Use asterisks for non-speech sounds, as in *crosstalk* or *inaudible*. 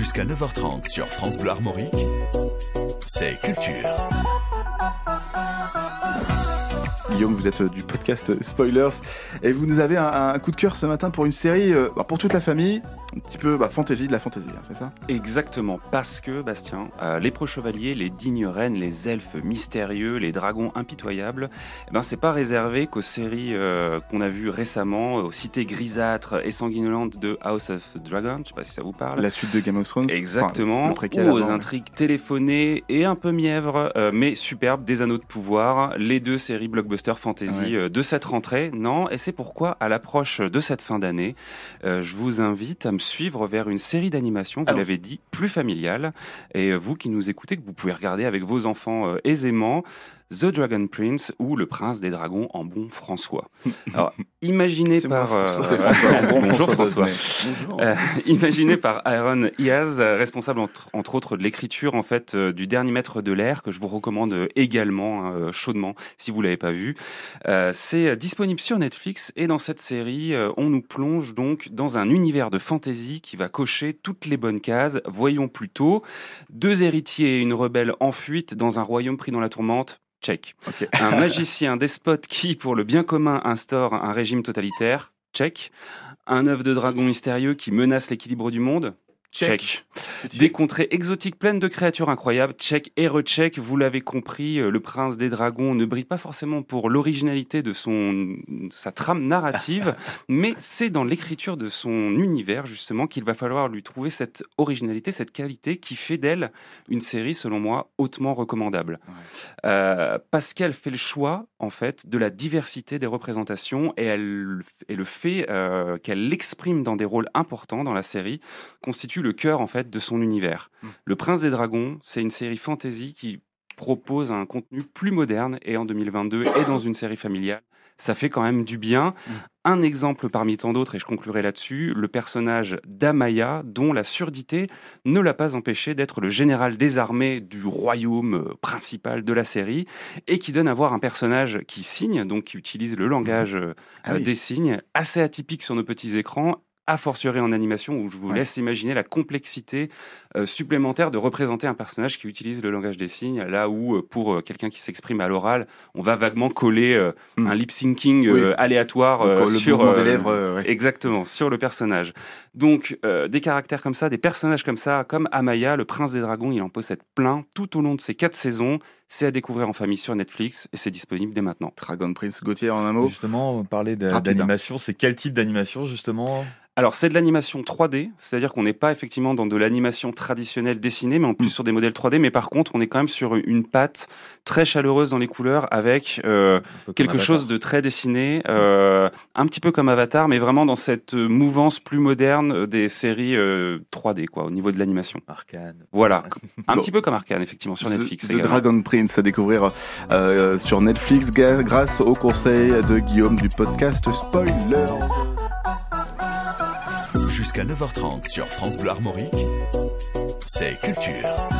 Jusqu'à 9h30 sur France Bleu Armorique, c'est Culture. Guillaume, vous êtes euh, du podcast Spoilers. Et vous nous avez un, un coup de cœur ce matin pour une série euh, bah, pour toute la famille, un petit peu bah, fantasy de la fantasy, hein, c'est ça? Exactement, parce que, Bastien, euh, les pro-chevaliers, les dignes reines, les elfes mystérieux, les dragons impitoyables, eh ben, c'est pas réservé qu'aux séries euh, qu'on a vues récemment, aux cités grisâtres et sanguinolentes de House of Dragon, je sais pas si ça vous parle. La suite de Game of Thrones Exactement, enfin, ou aux intrigues téléphonées et un peu mièvres, euh, mais superbes, des anneaux de pouvoir, les deux séries fantasy Ouais. euh, de cette rentrée. Non, et c'est pourquoi, à l'approche de cette fin d'année, euh, je vous invite à me suivre vers une série d'animation, vous l'avez dit, plus familiale. Et euh, vous qui nous écoutez, que vous pouvez regarder avec vos enfants euh, aisément, The Dragon Prince ou Le Prince des Dragons en bon François. *laughs* Alors, imaginé par... *laughs* Bonjour François imaginé par Aaron Iaz, responsable entre, entre autres de l'écriture en fait euh, du dernier maître de l'air que je vous recommande également hein, euh, chaudement si vous l'avez pas vu. Euh, c'est euh, disponible sur Netflix et dans cette série, euh, on nous plonge donc dans un univers de fantasy qui va cocher toutes les bonnes cases. Voyons plutôt deux héritiers et une rebelle en fuite dans un royaume pris dans la tourmente. Check. *laughs* Un magicien despote qui, pour le bien commun, instaure un régime totalitaire. Check. Un œuf de dragon mystérieux qui menace l'équilibre du monde. Check. Des contrées exotiques pleines de créatures incroyables. Check et recheck. Vous l'avez compris, euh, le prince des dragons ne brille pas forcément pour l'originalité de son sa trame narrative, *laughs* mais c'est dans l'écriture de son univers justement qu'il va falloir lui trouver cette originalité, cette qualité qui fait d'elle une série, selon moi, hautement recommandable. Euh, parce qu'elle fait le choix, en fait, de la diversité des représentations et, elle, et le fait euh, qu'elle l'exprime dans des rôles importants dans la série constitue le cœur, en fait, de son univers. Mm. Le Prince des Dragons, c'est une série fantasy qui propose un contenu plus moderne et en 2022 et dans une série familiale. Ça fait quand même du bien. Mm. Un exemple parmi tant d'autres, et je conclurai là-dessus, le personnage d'Amaya, dont la surdité ne l'a pas empêché d'être le général des armées du royaume euh, principal de la série, et qui donne à voir un personnage qui signe, donc qui utilise le langage euh, Ah oui. des signes, assez atypique sur nos petits écrans, a fortiori en animation, où je vous Ouais. laisse imaginer la complexité euh, supplémentaire de représenter un personnage qui utilise le langage des signes, là où euh, pour euh, quelqu'un qui s'exprime à l'oral, on va vaguement coller euh, Mm. un lip syncing Oui. aléatoire Donc, le sur euh, des lèvres, euh, ouais. Exactement, sur le personnage. Donc, euh, des caractères comme ça, des personnages comme ça, comme Amaya, le prince des dragons, il en possède plein tout au long de ces quatre saisons. C'est à découvrir en famille sur Netflix et c'est disponible dès maintenant. Dragon Prince Gauthier en un mot. Justement, parler de- Rapide, hein. d'animation, c'est quel type d'animation justement? Alors, c'est de l'animation 3D, c'est-à-dire qu'on n'est pas effectivement dans de l'animation traditionnelle dessinée, mais en plus Mm. sur des modèles 3D. Mais par contre, on est quand même sur une patte très chaleureuse dans les couleurs avec euh, quelque chose de très dessiné, euh, un petit peu comme Avatar, mais vraiment dans cette euh, mouvance plus moderne des séries euh, 3D, quoi, au niveau de l'animation. Arcane. Voilà, *laughs* un Bon. petit peu comme Arcane, effectivement, sur Netflix. The. Dragon Prince à découvrir sur Netflix grâce au conseil de Guillaume du podcast Spoiler. Jusqu'à 9h30 sur France Bleu Armorique, c'est Culture.